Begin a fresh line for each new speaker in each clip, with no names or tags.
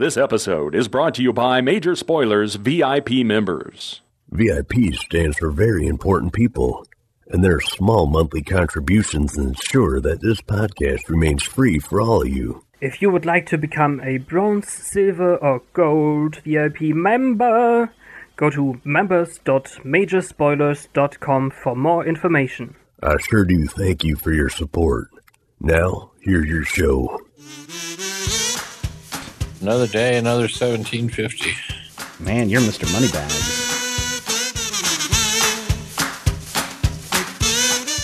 This episode is brought to you by Major Spoilers VIP members.
VIP stands for Very Important People, and their small monthly contributions ensure that this podcast remains free for all of you.
If you would like to become a bronze, silver, or gold VIP member, go to members.majorspoilers.com for more information.
I sure do thank you for your support. Now, here's your show.
Another day, another 1750.
Man, you're Mr. Moneybags.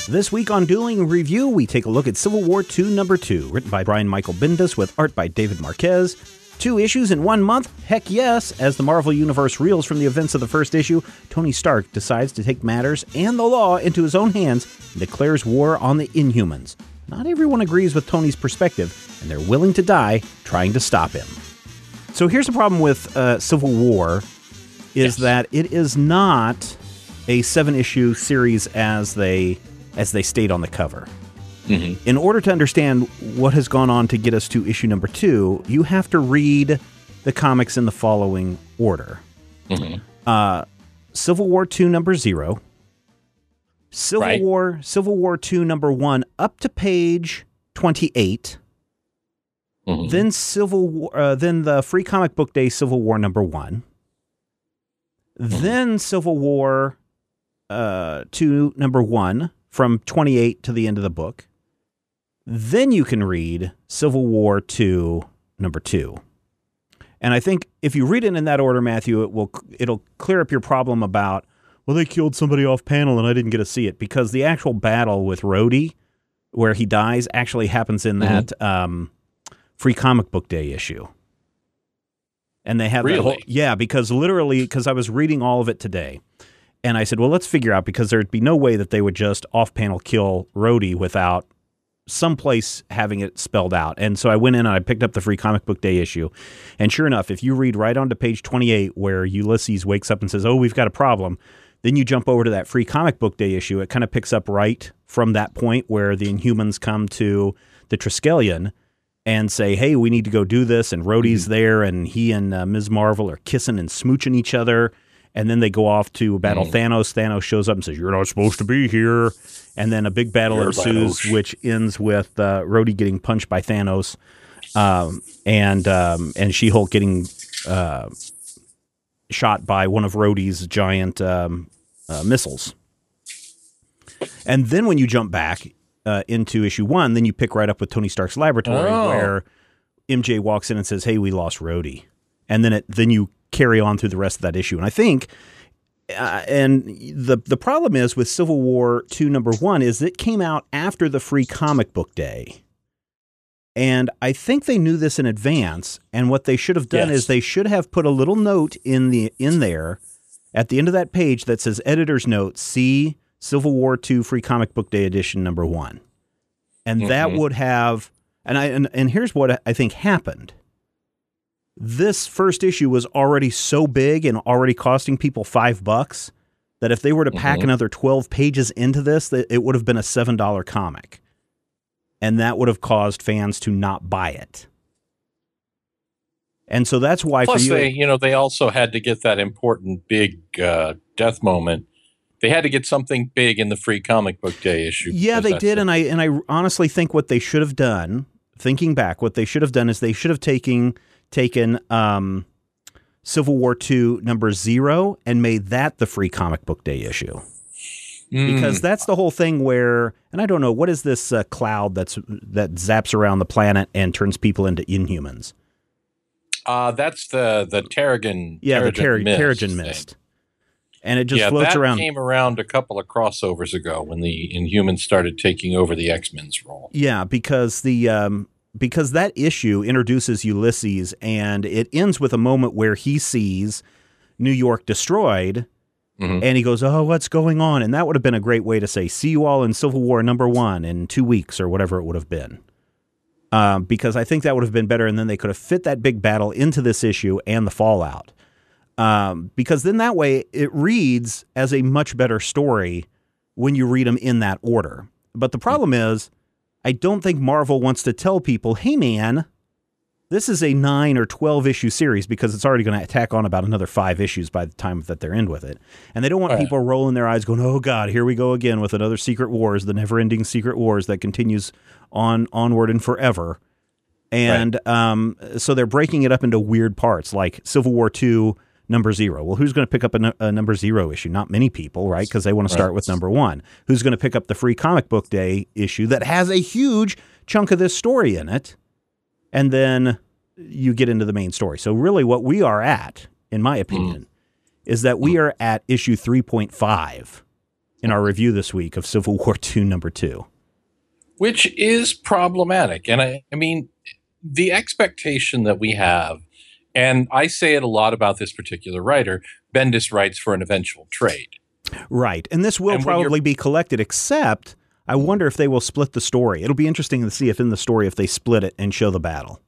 This week on Dueling Review, we take a look at Civil War II number 2, written by Brian Michael Bendis with art by David Marquez. Two issues in one month? Heck yes! As the Marvel Universe reels from the events of the first issue, Tony Stark decides to take matters and the law into his own hands and declares war on the Inhumans. Not everyone agrees with Tony's perspective, and they're willing to die trying to stop him. So here's the problem with uh, Civil War is
Yes.
that it is not a seven issue series as they as they state on the cover. In order to understand what has gone on to get us to issue number two, you have to read the comics in the following order: uh, Civil War two number zero, Civil
Right.
War Civil War two number one up to page twenty
Mhm.
then Civil War, uh, then the Free Comic Book Day Civil War number one, then Civil War uh, two number one from twenty eight to the end of the book. Then you can read Civil War two number two, and I think if you read it in that order, Matthew, it will it'll clear up your problem about well they killed somebody off panel and I didn't get to see it because the actual battle with Rhodey, where he dies, actually happens in that. Um, free comic book day issue. And they have that whole, yeah, because literally, because I was reading all of it today, and I said, well, let's figure out because there'd be no way that they would just off panel kill Rhodey without someplace having it spelled out. And so I went in and I picked up the free comic book day issue. And sure enough, if you read right on to page 28 where Ulysses wakes up and says, "Oh, we've got a problem." Then you jump over to that free comic book day issue. It kind of picks up right from that point where the Inhumans come to the Triskelion and say, "Hey, we need to go do this." And Rhodey's there, and he and uh, Ms. Marvel are kissing and smooching each other. And then they go off to battle Thanos. Thanos shows up and says, "You're not supposed to be here." And then a big battle
You're
ensues,
Thanos.
which ends with uh, Rhodey getting punched by Thanos, um, and um, and She Hulk getting uh, shot by one of Rhodey's giant um, uh, missiles. And then when you jump back uh, into issue one, then you pick right up with Tony Stark's laboratory,
Oh.
where MJ walks in and says, "Hey, we lost Rhodey," and then it then you carry on through the rest of that issue. And I think, uh, and the the problem is with Civil War two number one is it came out after the free comic book day. And I think they knew this in advance. And what they should have done
Yes.
is they should have put a little note in the in there at the end of that page that says editor's note see civil war 2 free comic book day edition number one and that
Mhm.
would have and i and, and here's what i think happened this first issue was already so big and already costing people five bucks that if they were to pack
Mhm.
another 12 pages into this that it would have been a seven dollar comic and that would have caused fans to not buy it and so that's why
Plus,
for you
they, you know, they also had to get that important big uh, death moment. They had to get something big in the free comic book day issue.
Yeah, they did, and I and I honestly think what they should have done, thinking back, what they should have done is they should have taken taken um, Civil War two number zero and made that the free comic book day issue
Mm,
because that's the whole thing where and I don't know what is this uh, cloud that's that zaps around the planet and turns people into Inhumans.
uh, that's the the Terrigen.
Yeah, the Ter-
Terrigen mist
Terrigen mist, and it just
yeah,
floats
that
around.
came around a couple of crossovers ago when the Inhumans started taking over the X Men's role.
Yeah, because the um, because that issue introduces Ulysses, and it ends with a moment where he sees New York destroyed,
Mhm.
and he goes, "Oh, what's going on?" And that would have been a great way to say, "See you all in Civil War number one in two weeks or whatever it would have been." Um, because I think that would have been better, and then they could have fit that big battle into this issue and the fallout. Um, because then that way it reads as a much better story when you read them in that order. But the problem is, I don't think Marvel wants to tell people, hey, man, This is a nine or 12 issue series because it's already going to tack on about another five issues by the time that they're in with it. And they don't want
Right.
people rolling their eyes going, oh God, here we go again with another Secret Wars, the never ending Secret Wars that continues on onward and forever. And um, so they're breaking it up into weird parts like Civil War II, number zero. Well, who's going to pick up a, a number zero issue? Not many people, right? Because they want to start with number one. Who's going to pick up the free comic book day issue that has a huge chunk of this story in it? And then you get into the main story. So, really, what we are at, in my opinion, mm-hmm. is that we are at issue 3.5 in our review this week of Civil War II, number two.
which is problematic. And I, I mean, the expectation that we have, and I say it a lot about this particular writer, Bendis writes for an eventual trade.
Right. And this will
And
probably be collected, except I wonder if they will split the story. It'll be interesting to see if in the story if they split it and show the battle.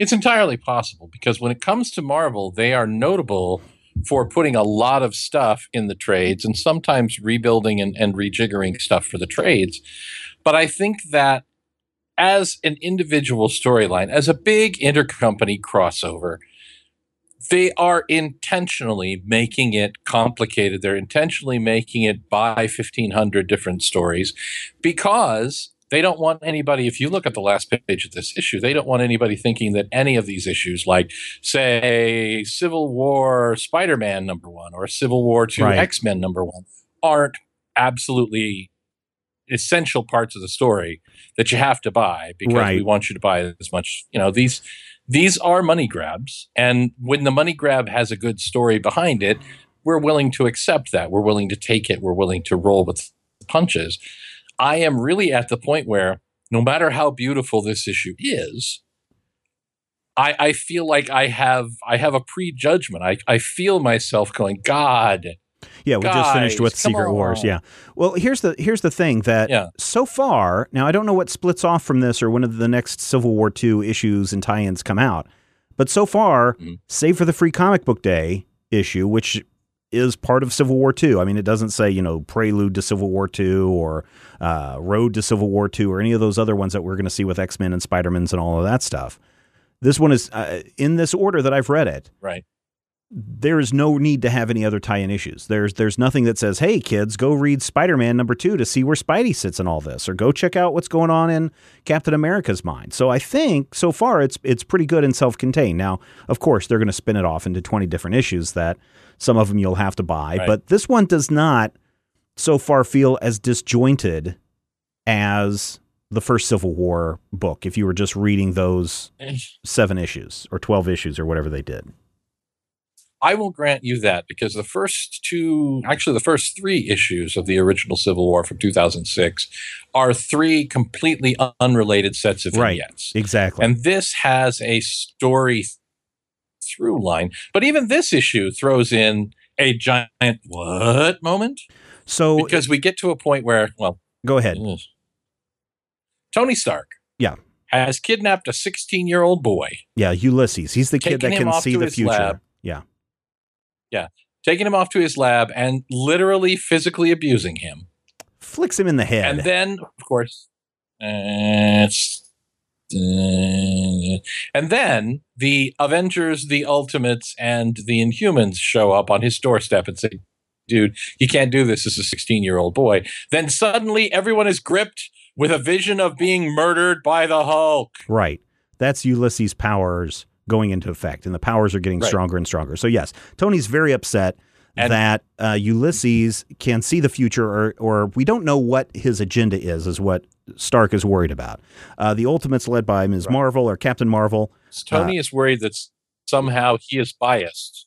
It's entirely possible because when it comes to Marvel, they are notable for putting a lot of stuff in the trades and sometimes rebuilding and, and rejiggering stuff for the trades. But I think that as an individual storyline, as a big intercompany crossover, they are intentionally making it complicated. They're intentionally making it by 1500 different stories because they don't want anybody, if you look at the last page of this issue, they don't want anybody thinking that any of these issues, like, say, Civil War Spider Man number one or Civil War 2
Right.
X Men number one, aren't absolutely essential parts of the story that you have to buy because we want you to buy as much. You know, these these are money grabs, and when the money grab has a good story behind it, we're willing to accept that. We're willing to take it. We're willing to roll with punches. I am really at the point where no matter how beautiful this issue is, I, I feel like I have I have a prejudgment. I, I feel myself going, God,
Yeah, we just finished with Secret Wars. Yeah. Well, here's the here's the thing that
Yeah.
so far, now I don't know what splits off from this or when the next Civil War II issues and tie-ins come out. But so far,
Mhm.
save for the free comic book day issue, which is part of Civil War II. I mean, it doesn't say, you know, prelude to Civil War II or uh, road to Civil War II or any of those other ones that we're going to see with X-Men and Spider-Mans and all of that stuff. This one is uh, in this order that I've read it
right?
There is no need to have any other tie-in issues. There's there's nothing that says, "Hey kids, go read Spider-Man number 2 to see where Spidey sits in all this or go check out what's going on in Captain America's mind." So I think so far it's it's pretty good and self-contained. Now, of course, they're going to spin it off into 20 different issues that some of them you'll have to buy,
Right.
but this one does not so far feel as disjointed as the first Civil War book if you were just reading those 7 issues or 12 issues or whatever they did.
I will grant you that because the first two, actually, the first three issues of the original Civil War from 2006 are three completely unrelated sets of
Right.
vignettes.
Exactly.
And this has a story through line. But even this issue throws in a giant what moment?
so
Because we get to a point where, well,
go ahead.
Tony Stark
Yeah.
has kidnapped a 16 year old boy,
Yeah, Ulysses. He's the kid that can see the future.
lab.
Yeah.
Taking him off to his lab and literally physically abusing him.
Flicks him in the head.
And then, of course, uh, it's, and then the Avengers, the Ultimates, and the Inhumans show up on his doorstep and say, "Dude, you can't do this as a 16-year-old boy." Then suddenly, everyone is gripped with a vision of being murdered by the Hulk.
right. That's Ulysses' powers going into effect, and the powers are getting
Right.
stronger and stronger. So yes, Tony's very upset
And-
that uh, Ulysses can see the future, or or we don't know what his agenda is. Is what Stark is worried about. Uh, the Ultimates, led by Ms. Marvel or Captain Marvel,
Tony is worried that somehow he is biased.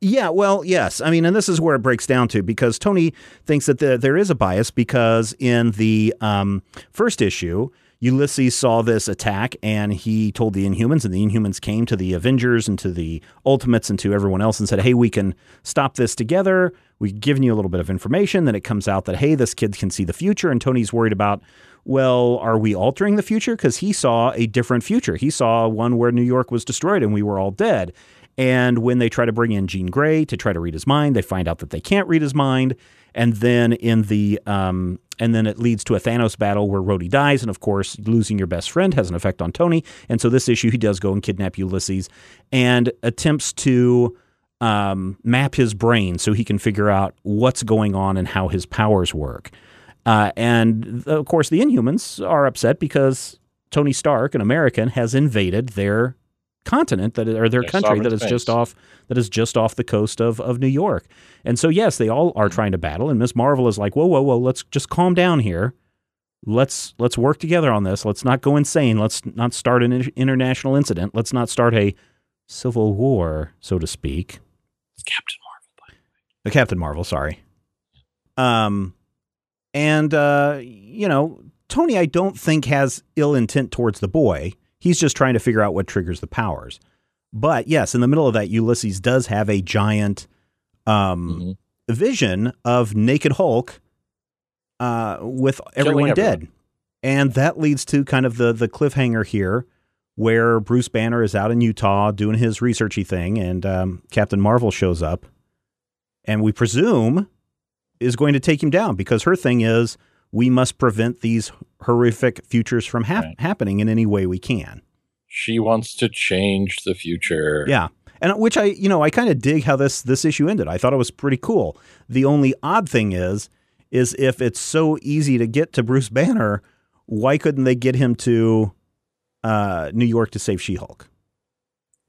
Yeah, well, yes. I mean, and this is where it breaks down to because Tony thinks that the, there is a bias because in the um, first issue, Ulysses saw this attack and he told the Inhumans, and the Inhumans came to the Avengers and to the Ultimates and to everyone else and said, "Hey, we can stop this together. We've given you a little bit of information." Then it comes out that hey, this kid can see the future, and Tony's worried about. Well, are we altering the future? Because he saw a different future. He saw one where New York was destroyed and we were all dead. And when they try to bring in Jean Grey to try to read his mind, they find out that they can't read his mind. And then in the um, and then it leads to a Thanos battle where Rhodey dies, and of course, losing your best friend has an effect on Tony. And so this issue, he does go and kidnap Ulysses and attempts to um, map his brain so he can figure out what's going on and how his powers work. Uh, and of course, the Inhumans are upset because Tony Stark, an American, has invaded their continent that or their,
Their
country that is just off that is just off the coast of of New York. And so yes, they all
Hmm.
are trying to battle and Miss Marvel is like, "Whoa, whoa, whoa, let's just calm down here. Let's let's work together on this. Let's not go insane. Let's not start an international incident. Let's not start a civil war, so to speak."
It's Captain Marvel.
The Captain Marvel, sorry. Um, and uh, you know, Tony, I don't think has ill intent towards the boy. He's just trying to figure out what triggers the powers. But yes, in the middle of that, Ulysses does have a giant um,
Mhm.
vision of Naked Hulk uh, with everyone
everyone.
dead, and that leads to kind of the the cliffhanger here, where Bruce Banner is out in Utah doing his researchy thing, and um, Captain Marvel shows up, and we presume is going to take him down because her thing is we must prevent these horrific futures from hap-
Right.
happening in any way we can.
She wants to change the future.
Yeah. And which I, you know, I kind of dig how this this issue ended. I thought it was pretty cool. The only odd thing is is if it's so easy to get to Bruce Banner, why couldn't they get him to uh, New York to save She-Hulk?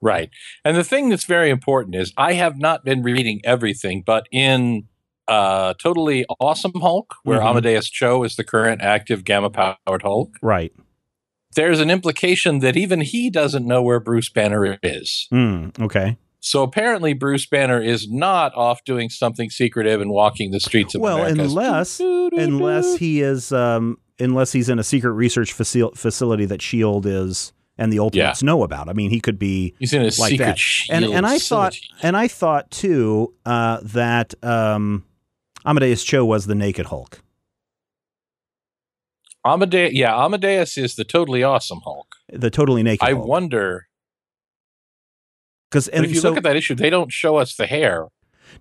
Right. And the thing that's very important is I have not been reading everything, but in uh, Totally Awesome Hulk, where
Mhm.
Amadeus Cho is the current active gamma powered Hulk,
Right.
there's an implication that even he doesn't know where Bruce Banner is.
Mm, okay.
So apparently, Bruce Banner is not off doing something secretive and walking the streets of
Well,
America.
unless unless he is um, unless he's in a secret research facil- facility that Shield is and the Ultimates know about. I mean, he could be
he's in a
like
secret
that.
shield
and and I thought and I thought too uh, that um, Amadeus Cho was the Naked Hulk.
Amadeus, yeah, Amadeus is the totally awesome Hulk.
the totally naked.
I
Hulk.
wonder
because
if you
so
look at that issue, they don't show us the hair,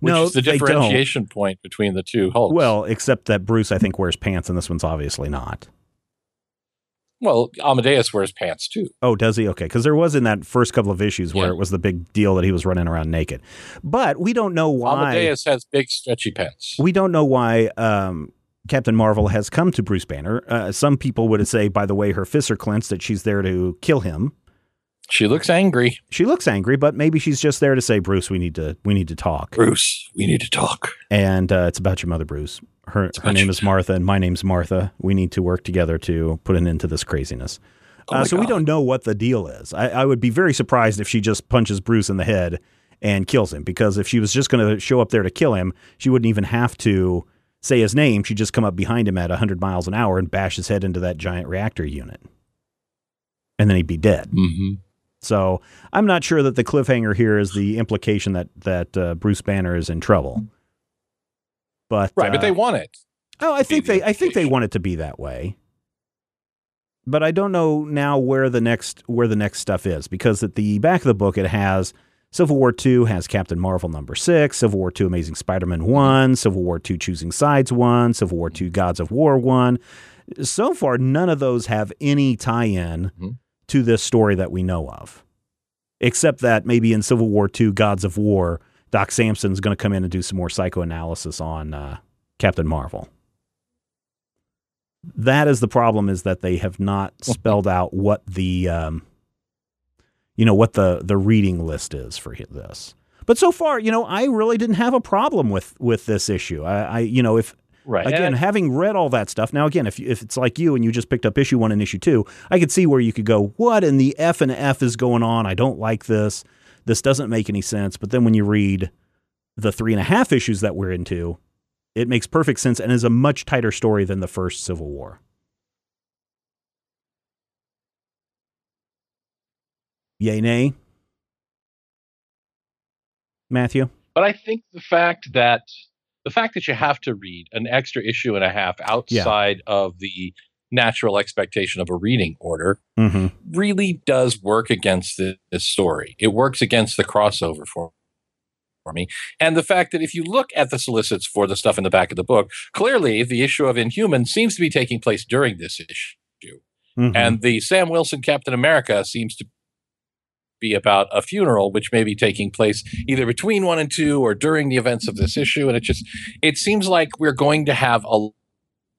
which
no,
is the differentiation point between the two Hulks.
Well, except that Bruce, I think, wears pants, and this one's obviously not.
Well, Amadeus wears pants too.
Oh, does he? Okay, because there was in that first couple of issues where
Yeah.
it was the big deal that he was running around naked, but we don't know why.
Amadeus has big stretchy pants.
We don't know why um, Captain Marvel has come to Bruce Banner. Uh, some people would say, by the way, her fists are clenched, that she's there to kill him.
She looks angry.
She looks angry, but maybe she's just there to say, Bruce, we need to we need to talk.
Bruce, we need to talk.
And uh, it's about your mother, Bruce. Her her name is Martha, and my name's Martha. We need to work together to put an end to this craziness.
Oh
uh, so we don't know what the deal is. I, I would be very surprised if she just punches Bruce in the head and kills him, because if she was just going to show up there to kill him, she wouldn't even have to say his name. She'd just come up behind him at 100 miles an hour and bash his head into that giant reactor unit. And then he'd be dead.
Mm-hmm.
So I'm not sure that the cliffhanger here is the implication that that uh, Bruce Banner is in trouble. But
Right, but
uh,
they want it.
Oh, I think
the
they I think they want it to be that way. But I don't know now where the next where the next stuff is because at the back of the book it has Civil War II has Captain Marvel number six, Civil War II Amazing Spider-Man one, Civil War II Choosing Sides one, Civil War II Gods of War one. So far, none of those have any tie-in
Mhm.
to this story that we know of, except that maybe in Civil War II Gods of War, Doc Samson's going to come in and do some more psychoanalysis on uh, Captain Marvel. That is the problem: is that they have not spelled out what the, um, you know, what the the reading list is for this. But so far, you know, I really didn't have a problem with with this issue. I, I you know, if
Right.
again having read all that stuff now again if if it's like you and you just picked up issue one and issue two i could see where you could go what in the f and f is going on i don't like this this doesn't make any sense but then when you read the three and a half issues that we're into it makes perfect sense and is a much tighter story than the first civil war. Yay nay? Matthew?
But I think the fact that the fact that you have to read an extra issue and a half outside of the natural expectation of a reading order,
hmm
really does work against the, this story. It works against the crossover for, for me. And the fact that if you look at the solicits for the stuff in the back of the book, clearly the issue of Inhuman seems to be taking place during this issue.
hmm
And the Sam Wilson Captain America seems to be about a funeral, which may be taking place either between one and two or during the events of this issue. And it just, it seems like we're going to have a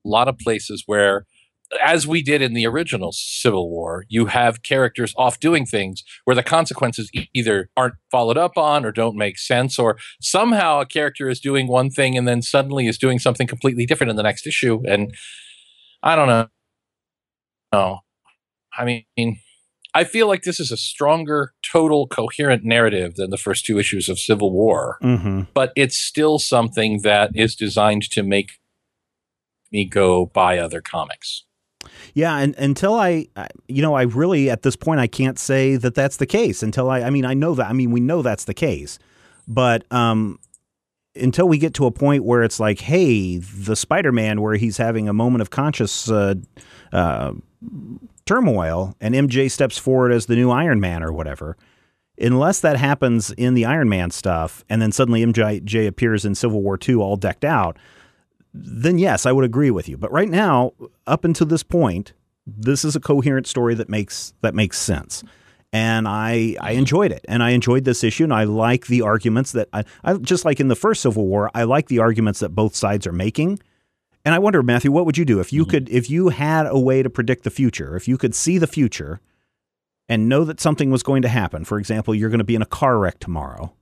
lot of places where, as we did in the original Civil War, you have characters off doing things where the consequences e- either aren't followed up on or don't make sense, or somehow a character is doing one thing and then suddenly is doing something completely different in the next issue. And I don't know. No. I mean, I feel like this is a stronger, total, coherent narrative than the first two issues of Civil War,
hmm
but it's still something that is designed to make me go buy other comics.
Yeah, and until I, you know, I really at this point I can't say that that's the case until I. I mean, I know that. I mean, we know that's the case, but um, until we get to a point where it's like, hey, the Spider-Man, where he's having a moment of conscious uh, uh, turmoil, and MJ steps forward as the new Iron Man or whatever. Unless that happens in the Iron Man stuff, and then suddenly MJ appears in Civil War II all decked out, then yes, I would agree with you. But right now, up until this point, this is a coherent story that makes that makes sense. And I I enjoyed it. And I enjoyed this issue and I like the arguments that I, I just like in the first Civil War, I like the arguments that both sides are making. And I wonder, Matthew, what would you do if you mm-hmm. could if you had a way to predict the future, if you could see the future and know that something was going to happen. For example, you're going to be in a car wreck tomorrow.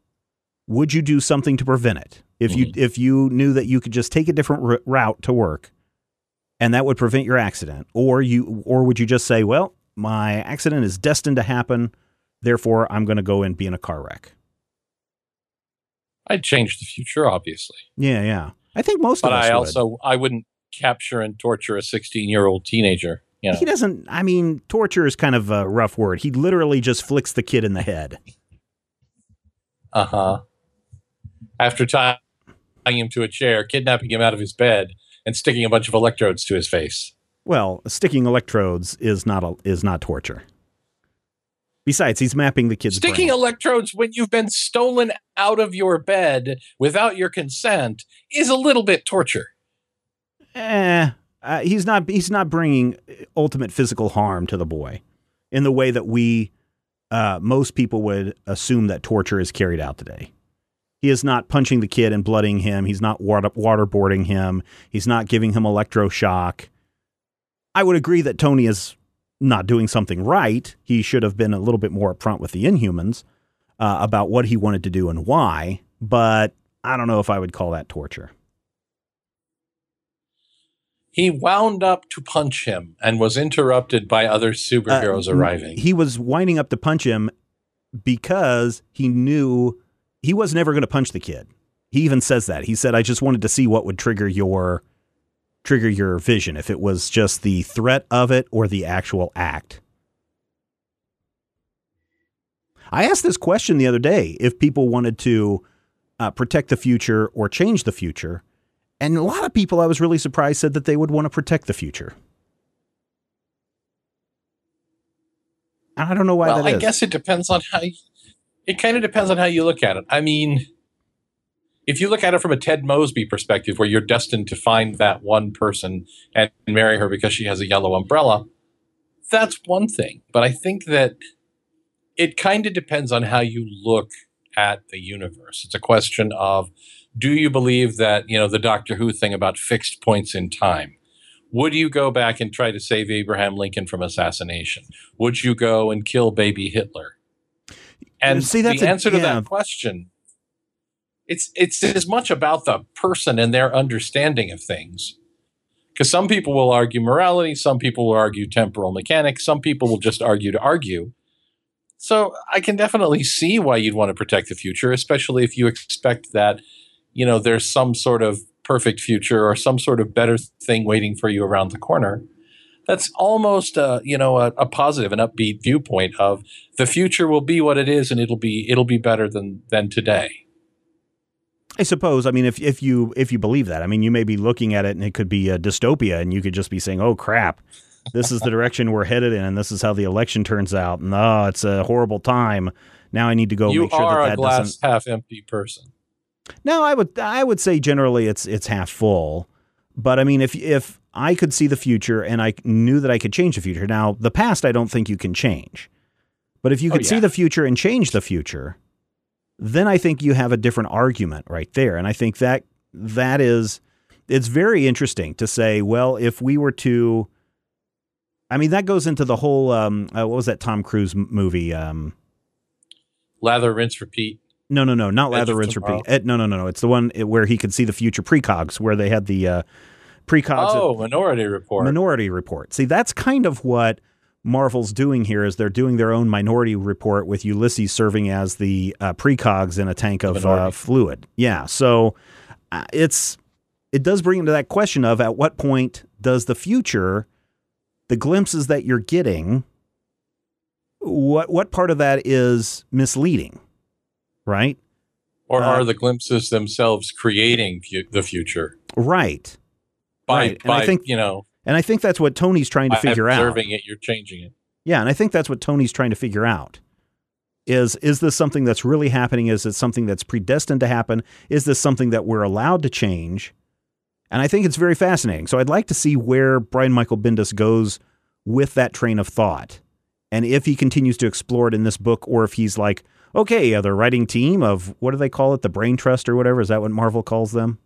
Would you do something to prevent it? If you if you knew that you could just take a different r- route to work and that would prevent your accident or you or would you just say, "Well, my accident is destined to happen, therefore I'm going to go and be in a car wreck."
I'd change the future, obviously,
Yeah, yeah. I think most
but
of us But
I
would.
also I wouldn't capture and torture a 16 year old teenager. You know,
He doesn't I mean, torture is kind of a rough word. He literally just flicks the kid in the head.
uh huh. After tying him to a chair, kidnapping him out of his bed, and sticking a bunch of electrodes to his face.
Well, sticking electrodes is not a, is not torture. Besides, he's mapping the kid's
Sticking
brain.
electrodes when you've been stolen out of your bed without your consent is a little bit torture.
eh, uh, he's not he's not bringing ultimate physical harm to the boy in the way that we uh, most people would assume that torture is carried out today. He is not punching the kid and blooding him. He's not water, waterboarding him. He's not giving him electroshock. I would agree that Tony is not doing something right. He should have been a little bit more upfront with the Inhumans uh, about what he wanted to do and why. But I don't know if I would call that torture.
He wound up to punch him and was interrupted by other superheroes
Uh,
arriving.
He was winding up to punch him because he knew he was never going to punch the kid. He even says that. He said, "I just wanted to see what would trigger your trigger your vision if it was just the threat of it or the actual act." I asked this question the other day if people wanted to uh, protect the future or change the future, and a lot of people I was really surprised said that they would want to protect the future. And I don't know why
well,
that is.
I guess it depends on how. It kind of depends on how you look at it. I mean, if you look at it from a Ted Mosby perspective, where you're destined to find that one person and marry her because she has a yellow umbrella, that's one thing. But I think that it kind of depends on how you look at the universe. It's a question of do you believe that, you know, the Doctor Who thing about fixed points in time? Would you go back and try to save Abraham Lincoln from assassination? Would you go and kill baby Hitler? And
See, that's
the
a-
answer to
yeah.
that question, it's it's as much about the person and their understanding of things. Because some people will argue morality, some people will argue temporal mechanics, some people will just argue to argue. So I can definitely see why you'd want to protect the future, especially if you expect that, you know, there's some sort of perfect future or some sort of better thing waiting for you around the corner. That's almost a, you know, a, a positive and upbeat viewpoint of the future will be what it is and it'll be it'll be better than than today.
I suppose. I mean, if if you if you believe that, I mean, you may be looking at it and it could be a dystopia, and you could just be saying, "Oh crap, this is the direction we're headed in, and this is how the election turns out, and oh, it's a horrible time. Now I need to go
you
make sure
are
that
a
that
glass
doesn't.
half empty person.
No, I would I would say generally it's it's half full. But I mean if if I could see the future and I knew that I could change the future. Now, the past I don't think you can change. But if you
Oh,
could see the future and change the future, then I think you have a different argument right there. And I think that that is it's very interesting to say, well, if we were to I mean that goes into the whole um uh, what was that Tom Cruise movie um
Lather, rinse, repeat.
no, no, no, not
Edge
lather, rinse,
Tomorrow.
repeat. No, no, no, no. It's the one where he could see the future precogs, where they had the uh, precogs.
Oh, Minority Report.
Minority Report. See, that's kind of what Marvel's doing here. Is they're doing their own Minority Report with Ulysses serving as the uh, precogs in a tank of uh, fluid. Yeah, so uh, it's it does bring into that question of at what point does the future, the glimpses that you're getting, what what part of that is misleading, right?
or
uh,
are the glimpses themselves creating fu- the future
Right.
By,
Right, and I think-
you know,
And I think that's what Tony's trying to
by
figure out.
observing it, you're changing it.
Yeah, and I think that's what Tony's trying to figure out. Is is this something that's really happening? Is it something that's predestined to happen? Is this something that we're allowed to change? And I think it's very fascinating. So I'd like to see where Brian Michael Bendis goes with that train of thought. And if he continues to explore it in this book, or if he's like, okay, uh, the writing team of what do they call it? The Brain Trust or whatever? Is that what Marvel calls them?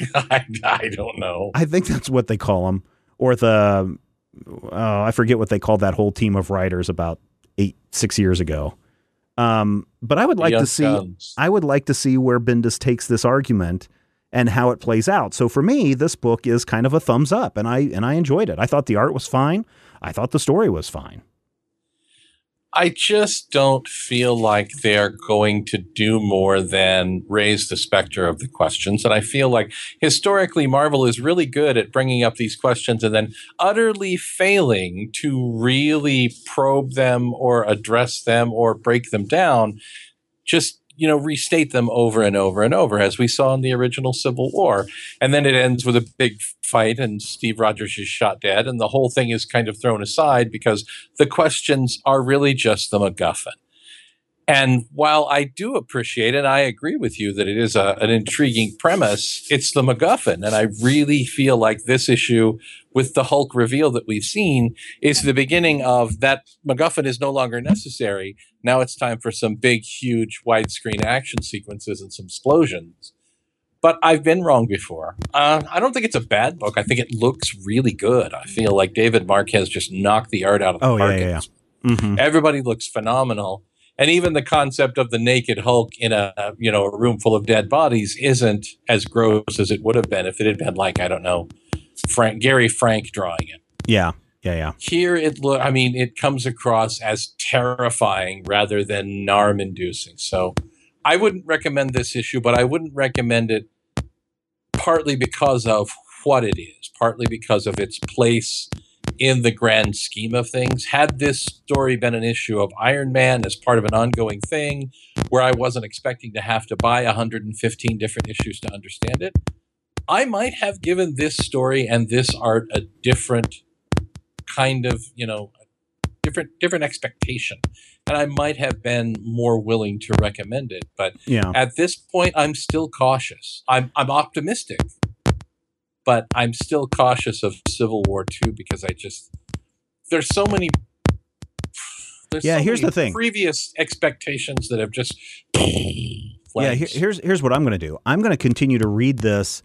I, I don't know.
I think that's what they call them. Or the, oh, I forget what they called that whole team of writers about eight, six years ago. Um, but I would like
Young
to see,
Guns.
I would like to see where Bendis takes this argument and how it plays out. So for me, this book is kind of a thumbs up, and I and I enjoyed it. I thought the art was fine. I thought the story was fine.
I just don't feel like they're going to do more than raise the specter of the questions. And I feel like historically, Marvel is really good at bringing up these questions and then utterly failing to really probe them or address them or break them down. Just you know, restate them over and over and over, as we saw in the original Civil War. And then it ends with a big fight, and Steve Rogers is shot dead, and the whole thing is kind of thrown aside because the questions are really just the MacGuffin. And while I do appreciate and I agree with you that it is a, an intriguing premise, it's the MacGuffin. And I really feel like this issue with the Hulk reveal that we've seen is the beginning of that MacGuffin is no longer necessary. Now it's time for some big, huge widescreen action sequences and some explosions. But I've been wrong before. Uh, I don't think it's a bad book. I think it looks really good. I feel like David Marquez just knocked the art out of the
Oh, yeah, yeah, yeah. Mm-hmm.
Everybody looks phenomenal. And even the concept of the naked Hulk in a you know a room full of dead bodies isn't as gross as it would have been if it had been like I don't know Frank Gary Frank drawing it.
Yeah, yeah, yeah.
Here it look I mean it comes across as terrifying rather than narm inducing. So I wouldn't recommend this issue, but I wouldn't recommend it partly because of what it is, partly because of its place in the grand scheme of things. Had this story been an issue of Iron Man as part of an ongoing thing where I wasn't expecting to have to buy 115 different issues to understand it, I might have given this story and this art a different kind of, you know, different different expectation. And I might have been more willing to recommend it, but
Yeah.
at this point I'm still cautious. I'm I'm optimistic, but I'm still cautious of Civil War 2 because I just there's so many there's
Yeah,
so
here's the thing.
Previous expectations that have just
Yeah, here, here's here's what I'm going to do. I'm going to continue to read this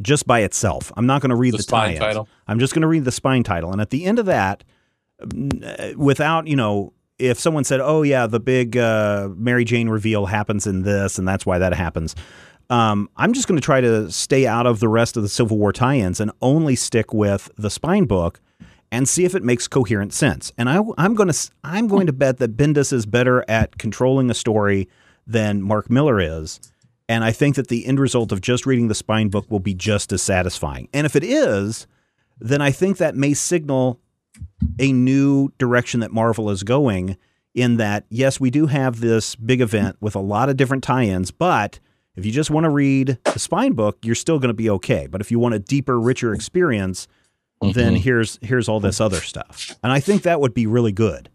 just by itself. I'm not going to read
The
the,
spine title?
I'm just going to read the spine title, and at the end of that, mm, without you know, if someone said, "Oh yeah, the big uh, Mary Jane reveal happens in this, and that's why that happens," um, I'm just going to try to stay out of the rest of the Civil War tie-ins and only stick with the spine book and see if it makes coherent sense. And I, am going to I'm going to bet that Bendis is better at controlling a story than Mark Millar is. And I think that the end result of just reading the spine book will be just as satisfying. And if it is, then I think that may signal a new direction that Marvel is going. In that, yes, we do have this big event with a lot of different tie ins, but if you just want to read the spine book, you're still going to be okay. But if you want a deeper, richer experience, then
Mhm.
here's here's all this other stuff. And I think that would be really good.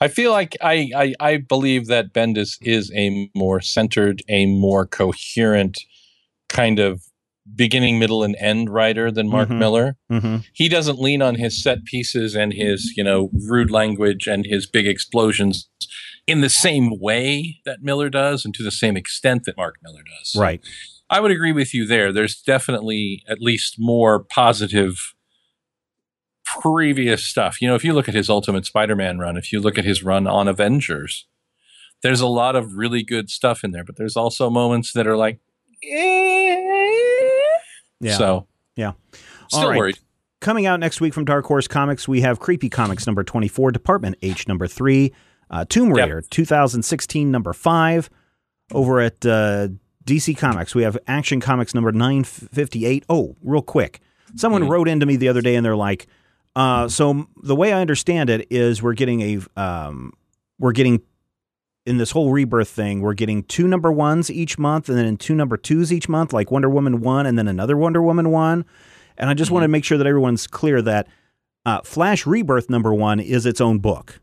I feel like I, I I believe that Bendis is a more centered, a more coherent kind of beginning, middle, and end writer than Mark
Mhm.
Millar.
Mm-hmm.
He doesn't lean on his set pieces and his, you know, rude language and his big explosions in the same way that Millar does and to the same extent that Mark Millar does.
Right.
I would agree with you there. There's definitely at least more positive previous stuff. You know, if you look at his Ultimate Spider-Man run, if you look at his run on Avengers, there's a lot of really good stuff in there, but there's also moments that are like, eh.
Yeah.
So,
Yeah.
Still
All right.
worried.
Coming out next week from Dark Horse Comics, we have Creepy Comics number 24, Department H number 3, uh, Tomb
Yep.
Raider 2016 number 5. Over at uh, DC Comics, we have Action Comics number 958. Oh, real quick. Someone
Mhm.
wrote into me the other day and they're like, uh, so the way I understand it is we're getting a, um, we're getting in this whole rebirth thing, we're getting two number ones each month and then two number twos each month, like Wonder Woman 1 and then another Wonder Woman 1. And I just want to make sure that everyone's clear that uh, Flash Rebirth number one is its own book.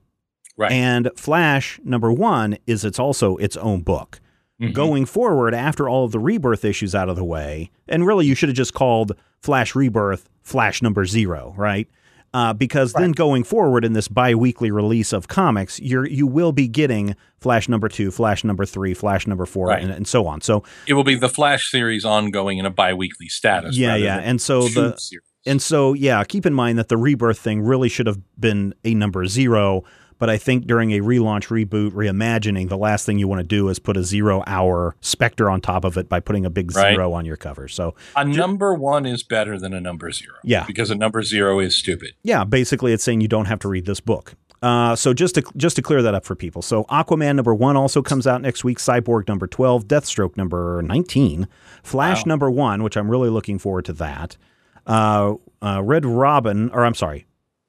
Right.
And Flash number one is it's also its own book.
Mhm.
Going forward, after all of the rebirth issues out of the way, and really you should have just called Flash Rebirth Flash number zero, right? Uh, because then going forward in this bi-weekly release of comics, you're you will be getting Flash number two, Flash number three, Flash number four,
Right.
and, and so on. So
It will be the Flash series ongoing in a bi-weekly status.
yeah, yeah, and so the
series.
And so, yeah, keep in mind that the rebirth thing really should have been a number zero. But I think during a relaunch, reboot, reimagining, the last thing you want to do is put a zero hour Spectre on top of it by putting a big
Right.
zero on your cover. So,
a number one is better than a number zero.
Yeah.
Because a number zero is stupid.
yeah, basically, it's saying you don't have to read this book. Uh, so just to just to clear that up for people, so Aquaman number one also comes out next week. Cyborg number twelve, Deathstroke number nineteen, Flash
Wow.
number one, which I'm really looking forward to that. Uh, uh, Red Robin, or I'm sorry,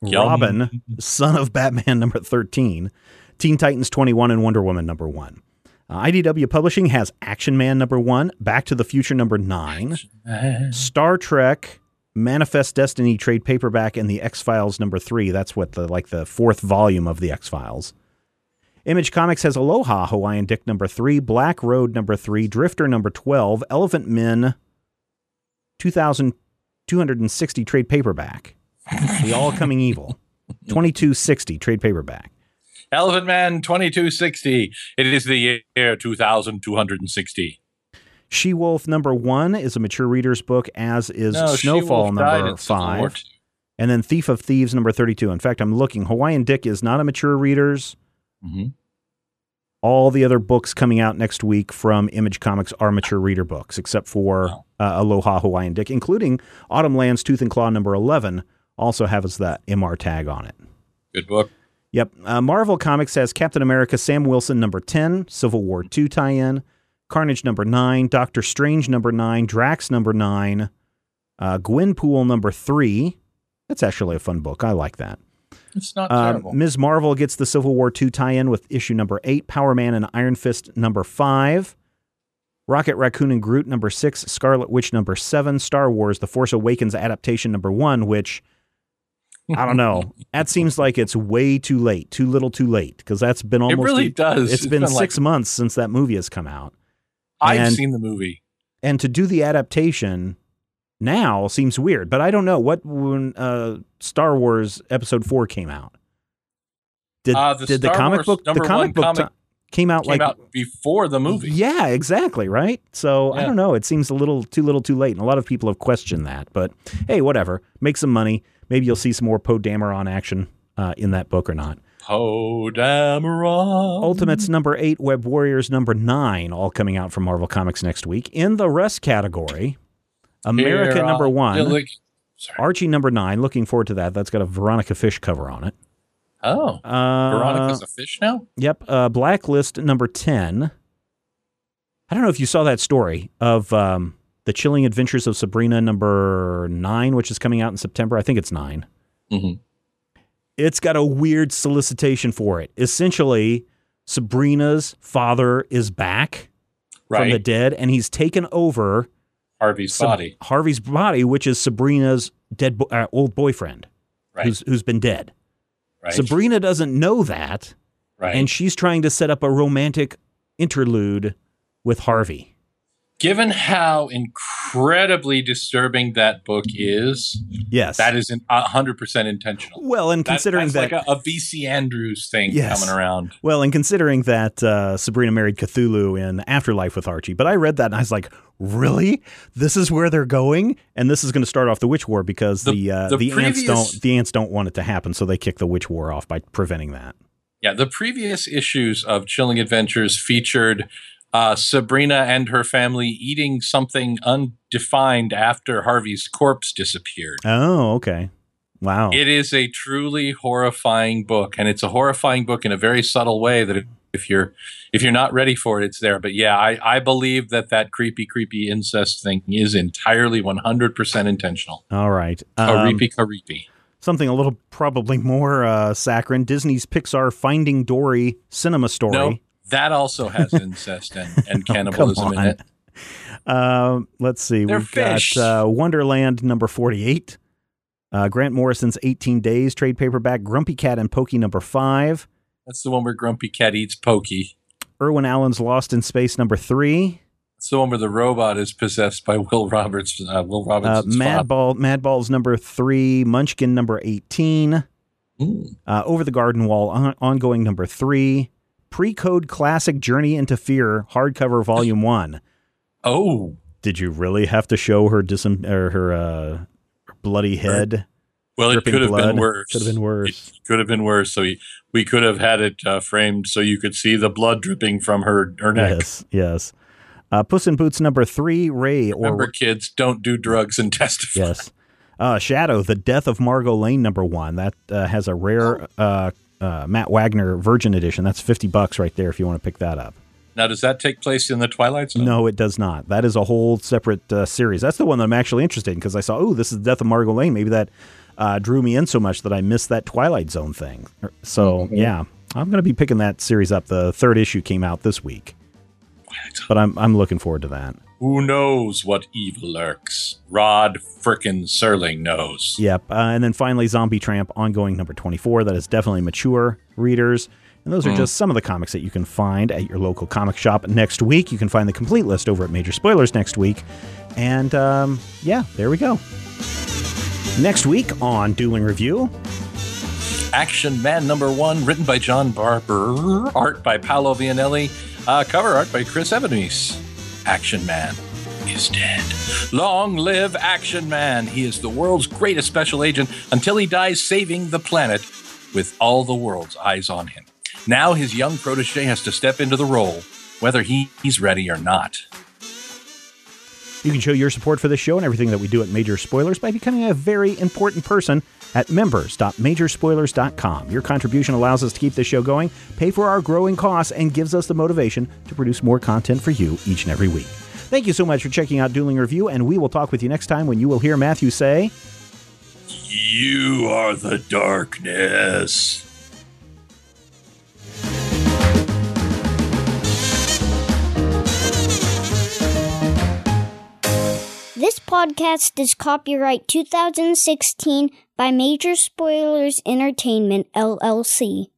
Yum.
Robin, son of Batman number 13, Teen Titans 21, and Wonder Woman number 1. Uh, IDW Publishing has Action Man number 1, Back to the Future number 9, Star Trek, Manifest Destiny trade paperback, and the X Files number 3. That's what the like the fourth volume of the X Files. Image Comics has Aloha Hawaiian Dick number 3, Black Road number 3, Drifter number 12, Elephantmen 2260 trade paperback. The All Coming Evil. 2260 trade paperback.
Elephant Man 2260. It is the year 2260.
She Wolf number one is a mature reader's book, as is
No,
Snowfall number
in Civil War
five.
II.
And then Thief of Thieves number 32. In fact, I'm looking. Hawaiian Dick is not a mature reader's.
Mhm.
All the other books coming out next week from Image Comics are mature reader books, except for
Wow.
uh, Aloha Hawaiian Dick, including Autumnlands Tooth and Claw number 11, also has that MR tag on it.
Good book.
Yep. Uh, Marvel Comics has Captain America Sam Wilson number 10, Civil War 2 tie in, Carnage number 9, Doctor Strange number 9, Drax number 9, uh, Gwenpool number 3. That's actually a fun book. I like that.
It's not
Uh,
terrible.
Ms. Marvel gets the Civil War 2 tie in with issue number 8, Power Man and Iron Fist number 5. Rocket Raccoon and Groot number 6, Scarlet Witch number 7, Star Wars The Force Awakens adaptation number 1, which I don't know. That seems like it's way too late, too little, too late, because that's been almost.
It really does.
it's been,
like-
six months since that movie has come out,
I've
and-
seen the movie.
and to do the adaptation now seems weird. But I don't know what when uh, Star Wars Episode Four came out. Did
Uh, the
did the comic
Wars
book the comic book
comic
came out
Came
like
out before the movie.
yeah, exactly, right? So I don't know. It seems a little too little, too late, and a lot of people have questioned that. But hey, whatever. Make some money. Maybe you'll see some more Poe Dameron action uh, in that book or not.
Poe Dameron.
Ultimates number eight, Web Warriors number nine, all coming out from Marvel Comics next week. In the rest category, America
Here
number one,
Sorry.
Archie number nine. Looking forward to that. That's got a Veronica Fish cover on it.
Oh,
Uh,
Veronica's a fish now.
Yep. Uh, Blacklist number 10. I don't know if you saw that story of um, The Chilling Adventures of Sabrina number nine, which is coming out in September. I think it's 9
Mhm.
It's got a weird solicitation for it. Essentially, Sabrina's father is back from the dead and he's taken over
Harvey's
Sab-
body.
Harvey's body, which is Sabrina's dead bo- uh, old boyfriend,
Right.
who's who's been dead.
right.
Sabrina doesn't know that,
right.
and she's trying to set up a romantic interlude with Harvey.
Given how incredibly disturbing that book is,
Yes,
that is hundred percent intentional.
well, and
That-
considering
that's
that,
like a, a VC Andrews thing
Yes.
coming around.
well, and considering that uh, Sabrina married Cthulhu in Afterlife with Archie, but I read that and I was like, really? This is where they're going, and this is going to start off the Witch War because the
The-
uh,
the
the,
aunts
don't the aunts don't want it to happen, so they kick the Witch War off by preventing that.
Yeah, the previous issues of Chilling Adventures featured uh, Sabrina and her family eating something undefined after Harvey's corpse disappeared.
Oh, okay. Wow.
It is a truly horrifying book, and it's a horrifying book in a very subtle way that if, if you're if you're not ready for it, it's there. But yeah, I, I believe that that creepy, creepy incest thing is entirely 100% intentional.
All right. Um,
Creepy, creepy.
something a little probably more uh, saccharine. Disney's Pixar Finding Dory Cinestory.
No, that also has incest and, and
Oh,
cannibalism
come
in it.
Um, let's see.
They're
We've
fish.
got uh, Wonderland number 48. Uh, Grant Morrison's 18 Days trade paperback. Grumpy Cat and Pokey number 5.
That's the one where Grumpy Cat eats Pokey.
Irwin Allen's Lost in Space number 3.
It's the one where the robot is possessed by Will Roberts. Uh, Will
Uh, Madball, Madball's number 3. Munchkin number 18.
Mm.
Uh, Over the Garden Wall on- ongoing number 3. Pre-code classic Journey into Fear hardcover volume 1.
Oh,
Did you really have to show her disem- or her uh, bloody head?
well, it could have
blood?
been worse.
Could have been worse.
It could have been worse. So we, we could have had it uh, framed so you could see the blood dripping from her, her neck.
Yes, yes. Uh, Puss in Boots number three, Ray or
Remember, kids, don't do drugs and testify.
yes, uh, Shadow, the Death of Margo Lane number one. That uh, has a rare uh, Matt Wagner Virgin edition. That's fifty bucks right there if you want to pick that up.
Now, does that take place in the Twilight Zone?
No, it does not. That is a whole separate uh, series. That's the one that I'm actually interested in because I saw, oh, this is the Death of Margo Lane. Maybe that uh, drew me in so much that I missed that Twilight Zone thing. So yeah, I'm going to be picking that series up. The third issue came out this week, but I'm I'm looking forward to that.
Who knows what evil lurks? Rod frickin' Serling knows.
Yep. Uh, and then finally, Zombie Tramp, ongoing number 24. That is definitely mature readers. And those are just some of the comics that you can find at your local comic shop next week. You can find the complete list over at Major Spoilers next week. And um, yeah, there we go. Next week on Dueling Review,
Action Man number one, written by John Barber, art by Paolo Villanelli, uh, cover art by Chris Evanese. Action Man is dead. Long live Action Man. He is the world's greatest special agent until he dies saving the planet with all the world's eyes on him. Now his young protege has to step into the role, whether he, he's ready or not.
You can show your support for this show and everything that we do at Major Spoilers by becoming a very important person at members.majorspoilers.com. Your contribution allows us to keep this show going, pay for our growing costs, and gives us the motivation to produce more content for you each and every week. Thank you so much for checking out Dueling Review, and we will talk with you next time when you will hear Matthew say.
You are the darkness.
This podcast is copyright 2016 by Major Spoilers Entertainment, LLC.